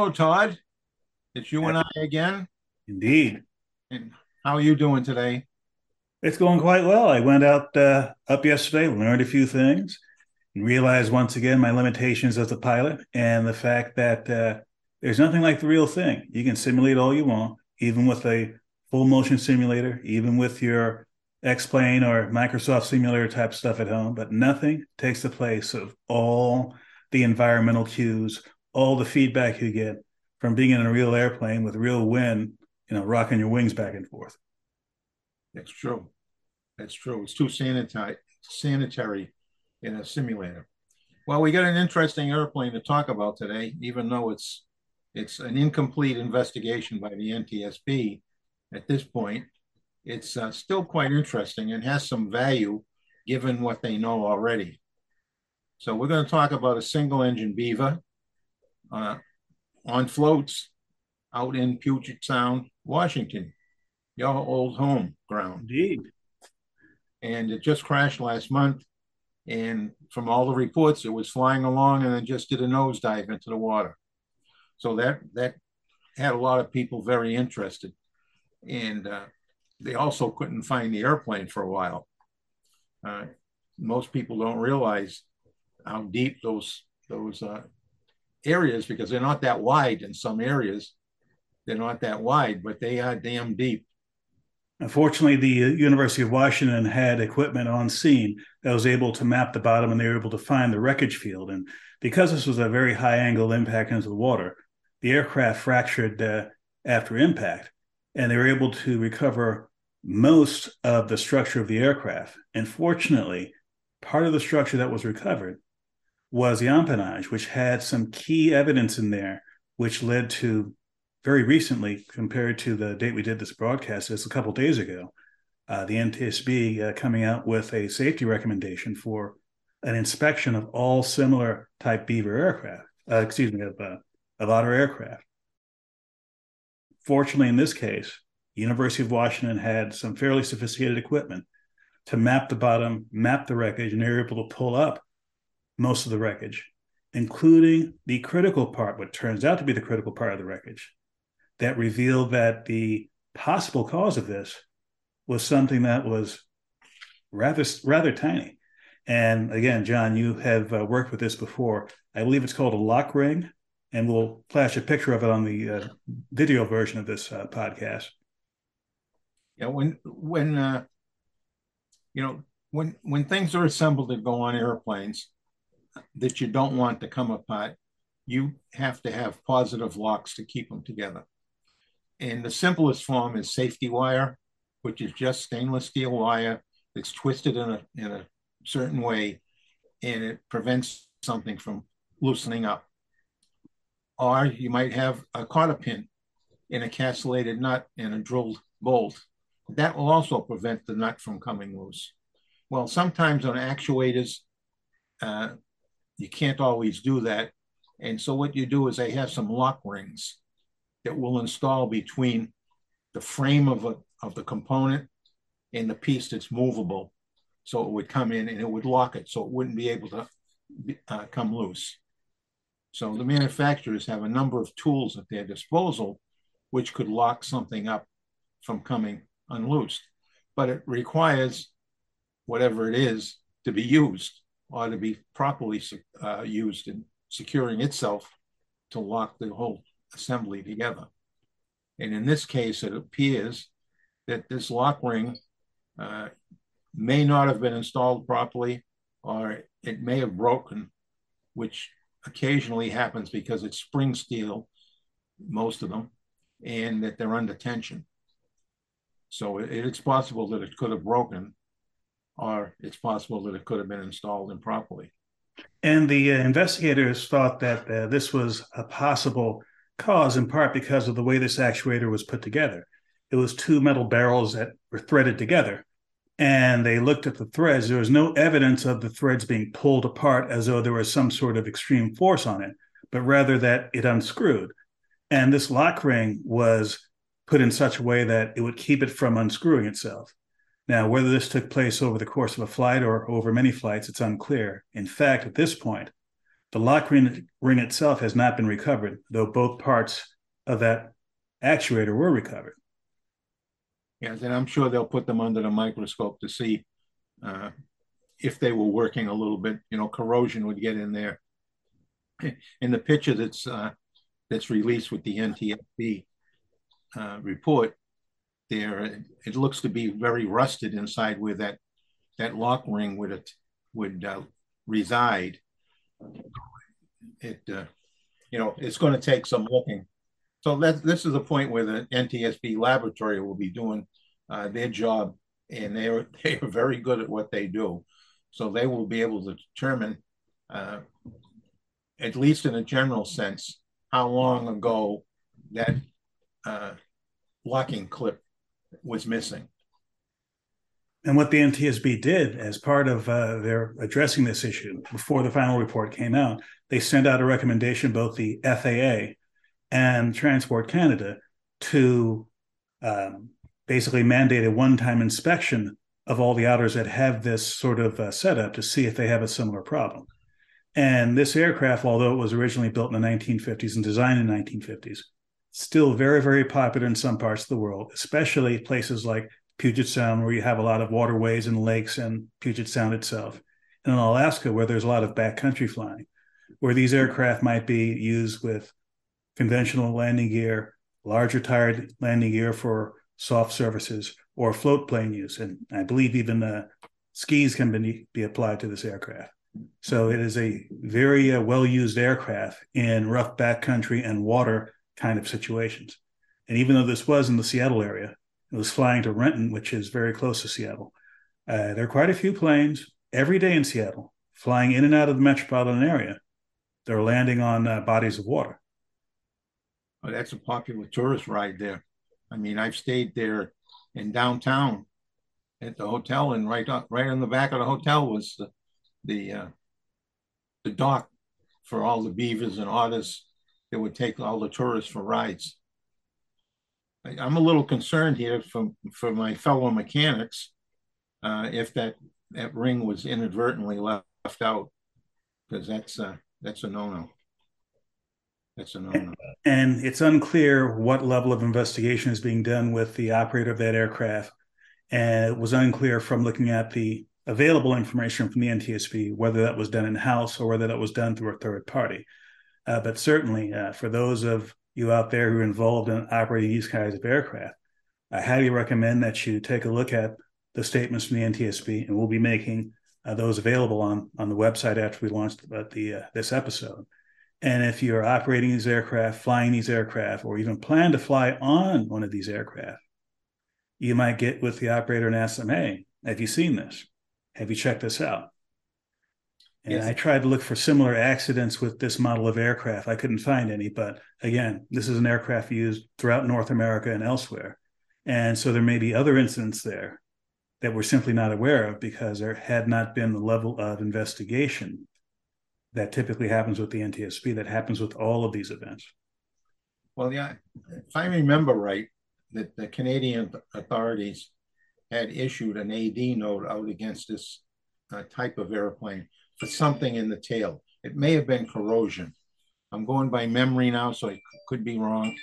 Hello, Todd. It's you and I again. Indeed. And how are you doing today? It's going quite well. I went out uh, up yesterday, learned a few things, and realized once again my limitations as a pilot and the fact that uh, there's nothing like the real thing. You can simulate all you want, even with a full motion simulator, even with your X-Plane or Microsoft simulator type stuff at home, but nothing takes the place of all the environmental cues, all the feedback you get from being in a real airplane with real wind, you know, rocking your wings back and forth. That's true. That's true. It's too sanitary, sanitary in a simulator. Well, we got an interesting airplane to talk about today, even though it's it's an incomplete investigation by the NTSB at this point. It's uh, still quite interesting and has some value given what they know already. So we're going to talk about a single engine Beaver uh, on floats out in Puget Sound, Washington, your old home ground. Indeed. And it just crashed last month. And from all the reports, it was flying along and then just did a nosedive into the water. So that that had a lot of people very interested. And uh, they also couldn't find the airplane for a while. Uh, most people don't realize how deep those those uh, areas because they're not that wide in some areas. They're not that wide, but they are damn deep. Unfortunately, the University of Washington had equipment on scene that was able to map the bottom and they were able to find the wreckage field. And because this was a very high angle impact into the water, the aircraft fractured uh, after impact and they were able to recover most of the structure of the aircraft. And fortunately, part of the structure that was recovered was the empennage, which had some key evidence in there, which led to very recently, compared to the date we did this broadcast, just a couple days ago, uh, the NTSB uh, coming out with a safety recommendation for an inspection of all similar type Beaver aircraft, uh, excuse me, of, uh, of otter aircraft. Fortunately, in this case, University of Washington had some fairly sophisticated equipment to map the bottom, map the wreckage, and they were able to pull up most of the wreckage, including the critical part, what turns out to be the critical part of the wreckage, that revealed that the possible cause of this was something that was rather rather tiny. And again, John, you have uh, worked with this before. I believe it's called a lock ring, and we'll flash a picture of it on the uh, video version of this uh, podcast. Yeah, when when uh, you know when when things are assembled that go on airplanes that you don't want to come apart, you have to have positive locks to keep them together. And the simplest form is safety wire, which is just stainless steel wire that's twisted in a in a certain way, and it prevents something from loosening up. Or you might have a cotter pin in a castellated nut and a drilled bolt. That will also prevent the nut from coming loose. Well, sometimes on actuators, uh, you can't always do that. And so what you do is they have some lock rings that will install between the frame of, a, of the component and the piece that's movable. So it would come in and it would lock it so it wouldn't be able to uh, come loose. So the manufacturers have a number of tools at their disposal which could lock something up from coming unloosed. But it requires whatever it is to be used. Ought to be properly uh, used in securing itself to lock the whole assembly together. And in this case, it appears that this lock ring uh, may not have been installed properly, or it may have broken, which occasionally happens because it's spring steel, most of them, and that they're under tension. So it, it's possible that it could have broken, or it's possible that it could have been installed improperly. And the uh, investigators thought that uh, this was a possible cause in part because of the way this actuator was put together. It was two metal barrels that were threaded together. And they looked at the threads. There was no evidence of the threads being pulled apart as though there was some sort of extreme force on it, but rather that it unscrewed. And this lock ring was put in such a way that it would keep it from unscrewing itself. Now, whether this took place over the course of a flight or over many flights, it's unclear. In fact, at this point, the lock ring, ring itself has not been recovered, though both parts of that actuator were recovered. Yes, and I'm sure they'll put them under the microscope to see uh, if they were working a little bit. You know, corrosion would get in there. In the picture that's uh, that's released with the NTSB uh, report, there it looks to be very rusted inside where that that lock ring would it would uh, reside it uh, you know it's going to take some looking. So that this is the point where the NTSB laboratory will be doing uh, their job, and they are they are very good at what they do. So they will be able to determine, uh, at least in a general sense, how long ago that uh, locking clip was missing. And what the NTSB did as part of uh, their addressing this issue before the final report came out, they sent out a recommendation, both the FAA and Transport Canada, to um, basically mandate a one time inspection of all the Otters that have this sort of uh, setup to see if they have a similar problem. And this aircraft, although it was originally built in the 1950s and designed in the 1950s, still very, very popular in some parts of the world, especially places like Puget Sound, where you have a lot of waterways and lakes, and Puget Sound itself, and in Alaska, where there's a lot of backcountry flying, where these aircraft might be used with conventional landing gear, larger tired landing gear for soft surfaces, or float plane use. And I believe even uh, skis can be, be applied to this aircraft. So it is a very uh, well used aircraft in rough backcountry and water kind of situations. And even though this was in the Seattle area, it was flying to Renton, which is very close to Seattle. Uh, there are quite a few planes every day in Seattle flying in and out of the metropolitan area. They're landing on uh, bodies of water. Oh, that's a popular tourist ride there. I mean, I've stayed there in downtown at the hotel, and right on, right on the back of the hotel was the the uh, the dock for all the beavers and otters that would take all the tourists for rides. I'm a little concerned here from for my fellow mechanics uh, if that that ring was inadvertently left out because that's uh, that's a no-no. That's a no-no. And it's unclear what level of investigation is being done with the operator of that aircraft, and it was unclear from looking at the available information from the NTSB whether that was done in house or whether that was done through a third party. Uh, but certainly, uh, for those of you out there who are involved in operating these kinds of aircraft, I highly recommend that you take a look at the statements from the NTSB, and we'll be making uh, those available on on the website after we launch the, the uh, this episode. And if you're operating these aircraft, flying these aircraft, or even plan to fly on one of these aircraft, you might get with the operator and ask them, "Hey, have you seen this? Have you checked this out?" And yes. I tried to look for similar accidents with this model of aircraft. I couldn't find any, but again, this is an aircraft used throughout North America and elsewhere. And so there may be other incidents there that we're simply not aware of because there had not been the level of investigation that typically happens with the NTSB that happens with all of these events. Well, yeah, if I remember right, that the Canadian authorities had issued an AD note out against this uh, type of airplane for something in the tail. It may have been corrosion. I'm going by memory now, so I could be wrong.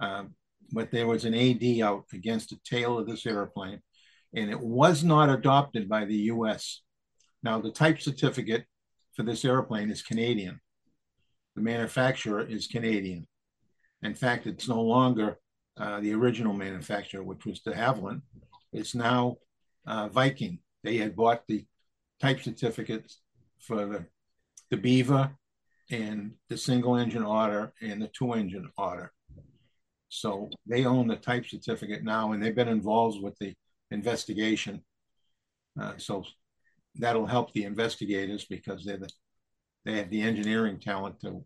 Um, but there was an AD out against the tail of this airplane, and it was not adopted by the US. Now, the type certificate for this airplane is Canadian. The manufacturer is Canadian. In fact, it's no longer uh, the original manufacturer, which was de Havilland. It's now uh, Viking. They had bought the type certificates for the, the Beaver and the single engine Otter and the two engine Otter. So they own the type certificate now, and they've been involved with the investigation. Uh, so that'll help the investigators because they're the, they have the engineering talent to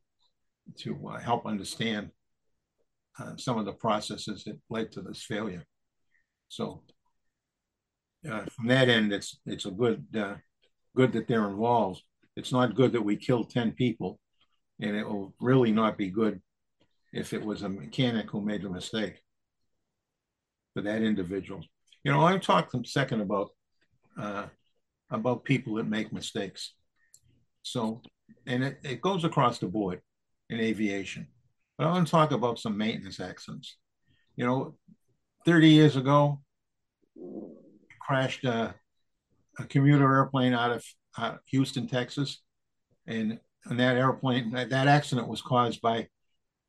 to uh, help understand uh, some of the processes that led to this failure. So uh, from that end, it's it's a good uh, good that they're involved. It's not good that we killed ten people, and it will really not be good if it was a mechanic who made a mistake for that individual. You know, I talked a second about uh, about people that make mistakes. So, and it, it goes across the board in aviation. But I want to talk about some maintenance accidents. You know, 30 years ago, crashed a, a commuter airplane out of uh, Houston, Texas. And, and that airplane, that, that accident was caused by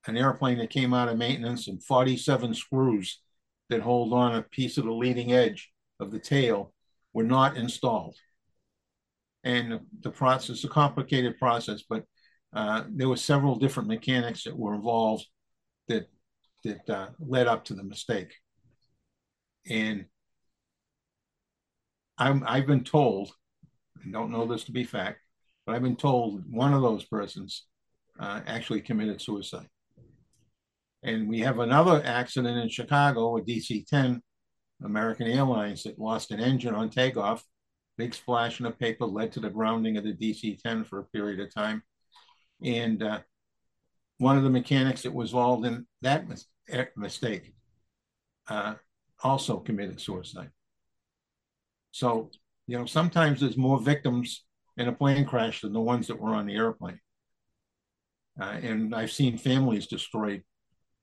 an airplane that came out of maintenance and 47 screws that hold on a piece of the leading edge of the tail were not installed. And the process, a complicated process, but uh, there were several different mechanics that were involved that that uh, led up to the mistake. And I'm, I've been told, I don't know this to be fact, but I've been told one of those persons uh, actually committed suicide. And we have another accident in Chicago, a DC 10 American Airlines that lost an engine on takeoff. Big splash in the paper led to the grounding of the DC 10 for a period of time. And uh, one of the mechanics that was involved in that mis- er, mistake uh, also committed suicide. So, you know, sometimes there's more victims in a plane crash than the ones that were on the airplane. Uh, and I've seen families destroyed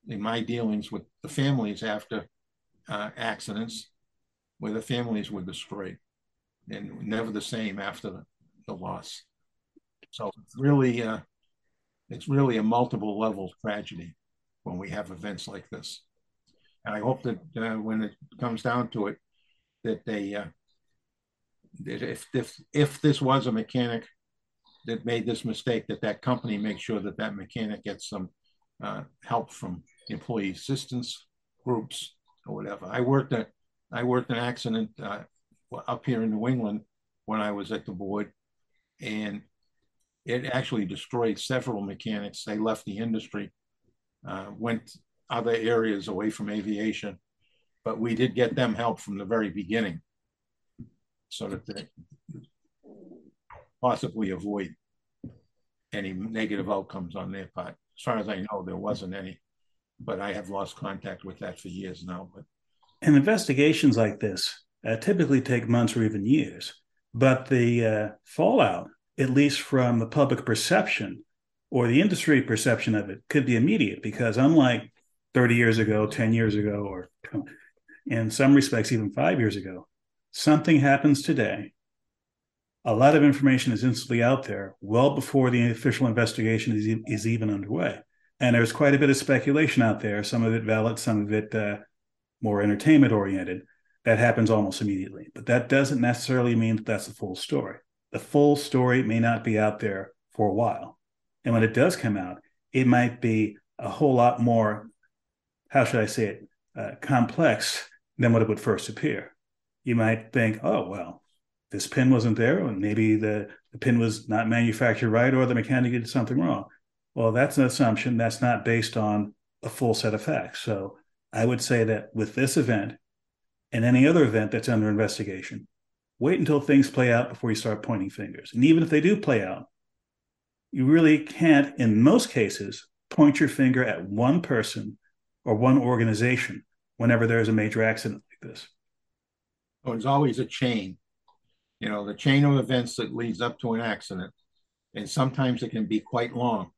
in my dealings with the families after uh, accidents where the families were destroyed and never the same after the, the loss. So it's really, uh, it's really a multiple level tragedy when we have events like this. And I hope that uh, when it comes down to it, that they, uh, that if, if, if this was a mechanic that made this mistake, that that company makes sure that that mechanic gets some uh, help from employee assistance groups or whatever. I worked at I worked an accident uh, up here in New England when I was at the board, and it actually destroyed several mechanics. They left the industry, uh, went other areas away from aviation, but we did get them help from the very beginning, so that they possibly avoid any negative outcomes on their part. As far as I know, there wasn't any but I have lost contact with that for years now. But and investigations like this uh, typically take months or even years. But the uh, fallout, at least from the public perception or the industry perception of it, could be immediate because unlike 30 years ago, 10 years ago, or in some respects, even five years ago, something happens today. A lot of information is instantly out there well before the official investigation is, is even underway. And there's quite a bit of speculation out there some of it valid some of it uh, more entertainment oriented that happens almost immediately. But that doesn't necessarily mean that that's the full story. The full story may not be out there for a while. And when it does come out it might be a whole lot more how should i say it uh, complex than what it would first appear you might think oh well this pin wasn't there and maybe the, the pin was not manufactured right or the mechanic did something wrong well, that's an assumption that's not based on a full set of facts. So I would say that with this event and any other event that's under investigation, wait until things play out before you start pointing fingers. And even if they do play out, you really can't, in most cases, point your finger at one person or one organization whenever there's a major accident like this. Well, there's always a chain, you know, the chain of events that leads up to an accident. And sometimes it can be quite long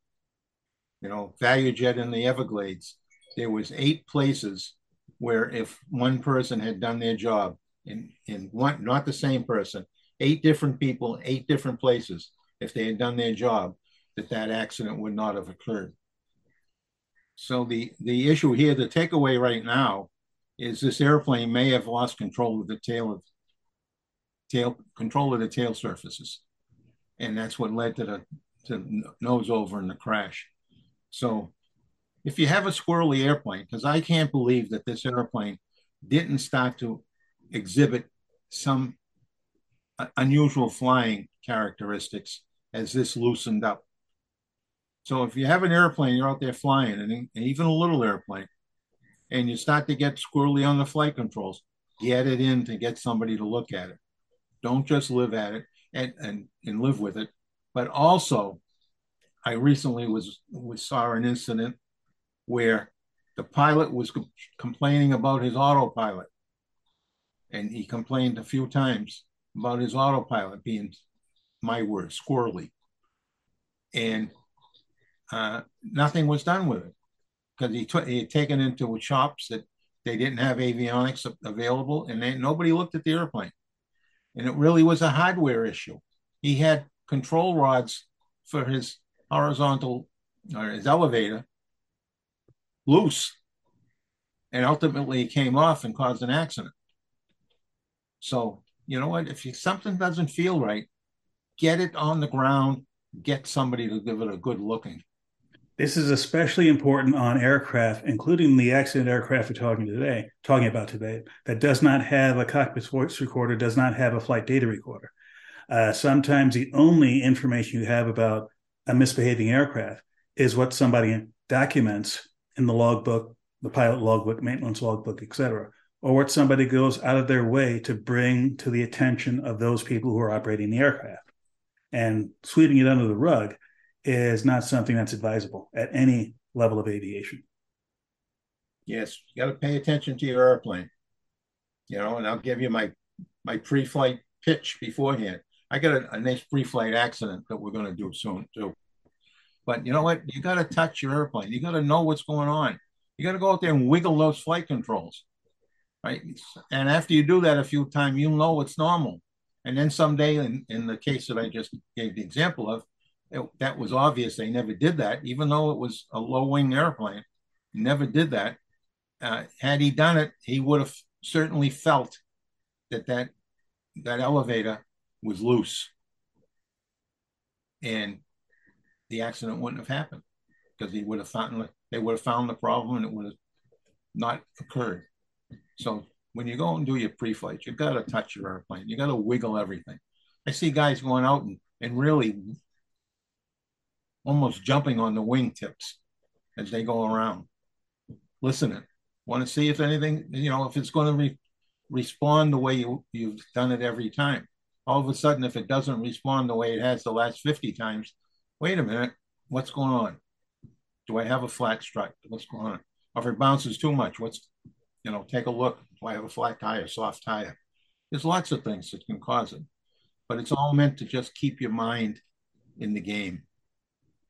you know, ValueJet in the Everglades, there was eight places where if one person had done their job in, in one, not the same person, eight different people, eight different places, if they had done their job, that that accident would not have occurred. So the the issue here, the takeaway right now, is this airplane may have lost control of the tail of tail control of the tail surfaces, and that's what led to the to nose over in the crash. So if you have a squirrely airplane, because I can't believe that this airplane didn't start to exhibit some uh, unusual flying characteristics as this loosened up. So if you have an airplane, you're out there flying, and even a little airplane, and you start to get squirrely on the flight controls, get it in to get somebody to look at it. Don't just live at it and, and, and live with it. But also, I recently was, was saw an incident where the pilot was co- complaining about his autopilot. And he complained a few times about his autopilot being, my word, squirrely. And uh, nothing was done with it because he, took he had taken into shops that they didn't have avionics available and they, nobody looked at the airplane. And it really was a hardware issue. He had control rods for his horizontal or his elevator loose and ultimately it came off and caused an accident. So, you know what? If you, something doesn't feel right, get it on the ground, get somebody to give it a good looking. This is especially important on aircraft, including the accident aircraft we're talking today, talking about today, that does not have a cockpit voice recorder, does not have a flight data recorder. Uh, sometimes the only information you have about a misbehaving aircraft is what somebody documents in the logbook, the pilot logbook, maintenance logbook, etc., or what somebody goes out of their way to bring to the attention of those people who are operating the aircraft. And sweeping it under the rug is not something that's advisable at any level of aviation. Yes, you got to pay attention to your airplane. You know, and I'll give you my my pre-flight pitch beforehand. I got a, a nice pre-flight accident that we're going to do soon too. But you know what? You got to touch your airplane. You got to know what's going on. You got to go out there and wiggle those flight controls, right? And after you do that a few times, you'll know it's normal. And then someday, in, in the case that I just gave the example of, it, that was obvious. They never did that, even though it was a low wing airplane. He never did that. Uh, had he done it, he would have certainly felt that that that elevator was loose, and the accident wouldn't have happened because he would have found they would have found the problem and it would have not occurred. So when you go and do your pre-flight, you've got to touch your airplane. You got to wiggle everything. I see guys going out and, and really almost jumping on the wingtips as they go around, listening. Want to see if anything, you know, if it's going to re- respond the way you, you've done it every time. All of a sudden, if it doesn't respond the way it has the last 50 times, wait a minute, what's going on? Do I have a flat strut? What's going on? Or if it bounces too much, what's, you know, take a look. Do I have a flat tire, soft tire? There's lots of things that can cause it, but it's all meant to just keep your mind in the game.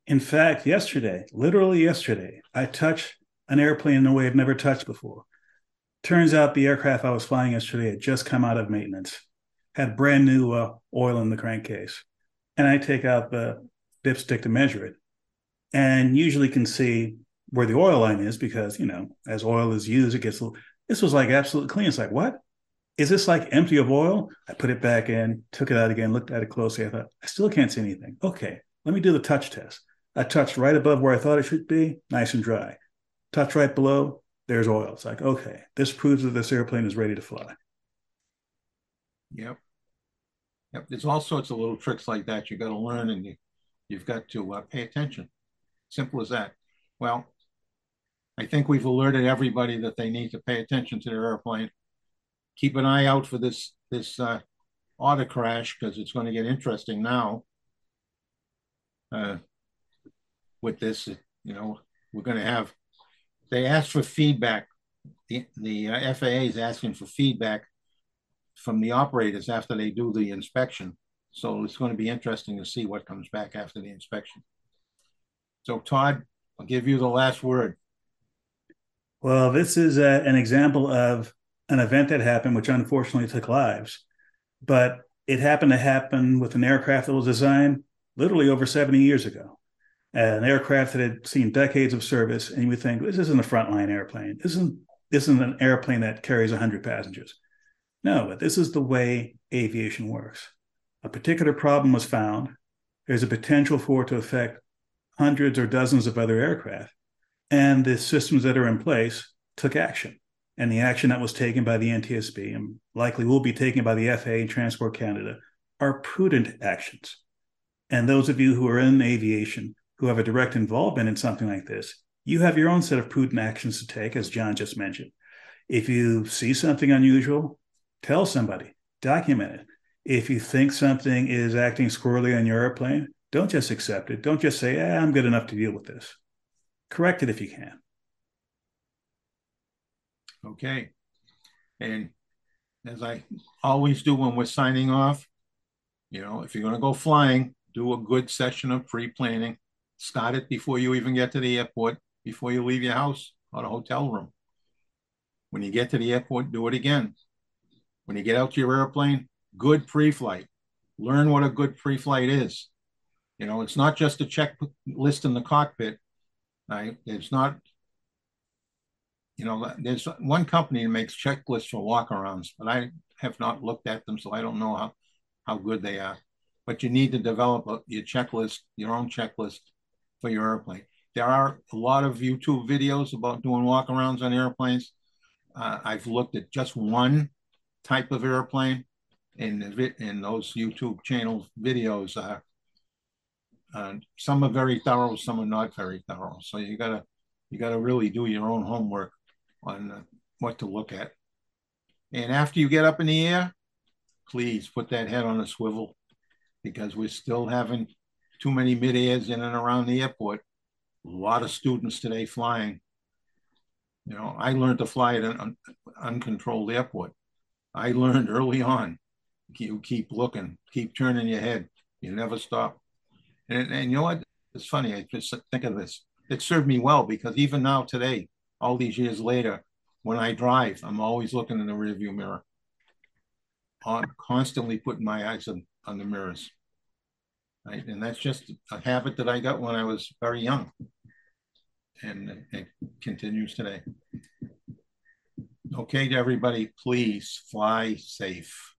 In fact, yesterday, literally yesterday, I touched an airplane in a way I've never touched before. Turns out the aircraft I was flying yesterday had just come out of maintenance, had brand new uh, oil in the crankcase. And I take out the dipstick to measure it and usually can see where the oil line is because, you know, as oil is used, it gets little, this was like absolutely clean. It's like, what? Is this like empty of oil? I put it back in, took it out again, looked at it closely. I thought, I still can't see anything. Okay, let me do the touch test. I touched right above where I thought it should be, nice and dry. Touch right below, there's oil. It's like, okay, this proves that this airplane is ready to fly. Yep. Yep. There's all sorts of little tricks like that you got to learn and you, you've got to uh, pay attention. Simple as that. Well, I think we've alerted everybody that they need to pay attention to their airplane. Keep an eye out for this this uh, Otter crash because it's going to get interesting now. Uh, with this. You know, we're going to have. They asked for feedback. The the uh, FAA is asking for feedback from the operators after they do the inspection. So it's going to be interesting to see what comes back after the inspection. So Todd, I'll give you the last word. Well, this is a, uh, an example of an event that happened, which unfortunately took lives. But It happened to happen with an aircraft that was designed literally over 70 years ago. An aircraft that had seen decades of service, and you would think this isn't a frontline airplane. This isn't this isn't an airplane that carries 100 passengers. No, but this is the way aviation works. A particular problem was found. There's a potential for it to affect hundreds or dozens of other aircraft. And the systems that are in place took action. And the action that was taken by the NTSB and likely will be taken by the FAA and Transport Canada are prudent actions. And those of you who are in aviation who have a direct involvement in something like this, you have your own set of prudent actions to take, as John just mentioned. If you see something unusual, tell somebody, document it. If you think something is acting squirrely on your airplane, don't just accept it. Don't just say, eh, I'm good enough to deal with this. Correct it if you can. Okay. And as I always do when we're signing off, you know, if you're going to go flying, do a good session of pre planning. Start it before you even get to the airport, before you leave your house or the hotel room. When you get to the airport, do it again. When you get out to your airplane, good pre flight. Learn what a good pre flight is. You know, it's not just a checklist in the cockpit. Right? It's not you know, there's one company that makes checklists for walkarounds, but I have not looked at them, so I don't know how, how good they are. But you need to develop a, your checklist, your own checklist for your airplane. There are a lot of YouTube videos about doing walkarounds on airplanes. Uh, I've looked at just one type of airplane, and in those YouTube channel videos, uh, uh, some are very thorough, some are not very thorough. So you gotta you gotta really do your own homework on uh, what to look at. And after you get up in the air, please put that head on a swivel because we're still having too many mid-airs in and around the airport. A lot of students today flying. You know, I learned to fly at an un- uncontrolled airport. I learned early on. You keep looking, keep turning your head. You never stop. And, and you know what? It's funny. I just think of this. It served me well because even now today, all these years later, when I drive, I'm always looking in the rearview mirror. I'm constantly putting my eyes on, on the mirrors. And that's just a habit that I got when I was very young. And it continues today. Okay, to everybody, please fly safe.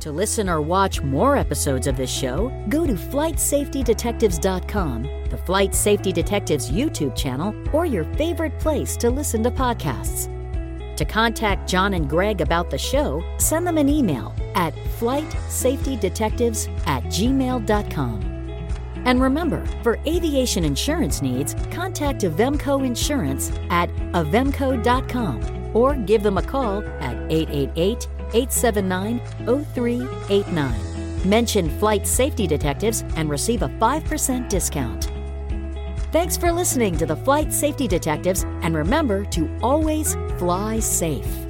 To listen or watch more episodes of this show, go to flightsafetydetectives.com, the Flight Safety Detectives YouTube channel, or your favorite place to listen to podcasts. To contact John and Greg about the show, send them an email at flightsafetydetectives at gmail.com. And remember, for aviation insurance needs, contact Avemco Insurance at avemco.com or give them a call at 888 879 0389. Mention Flight Safety Detectives and receive a 5% discount. Thanks for listening to the Flight Safety Detectives, and remember to always fly safe.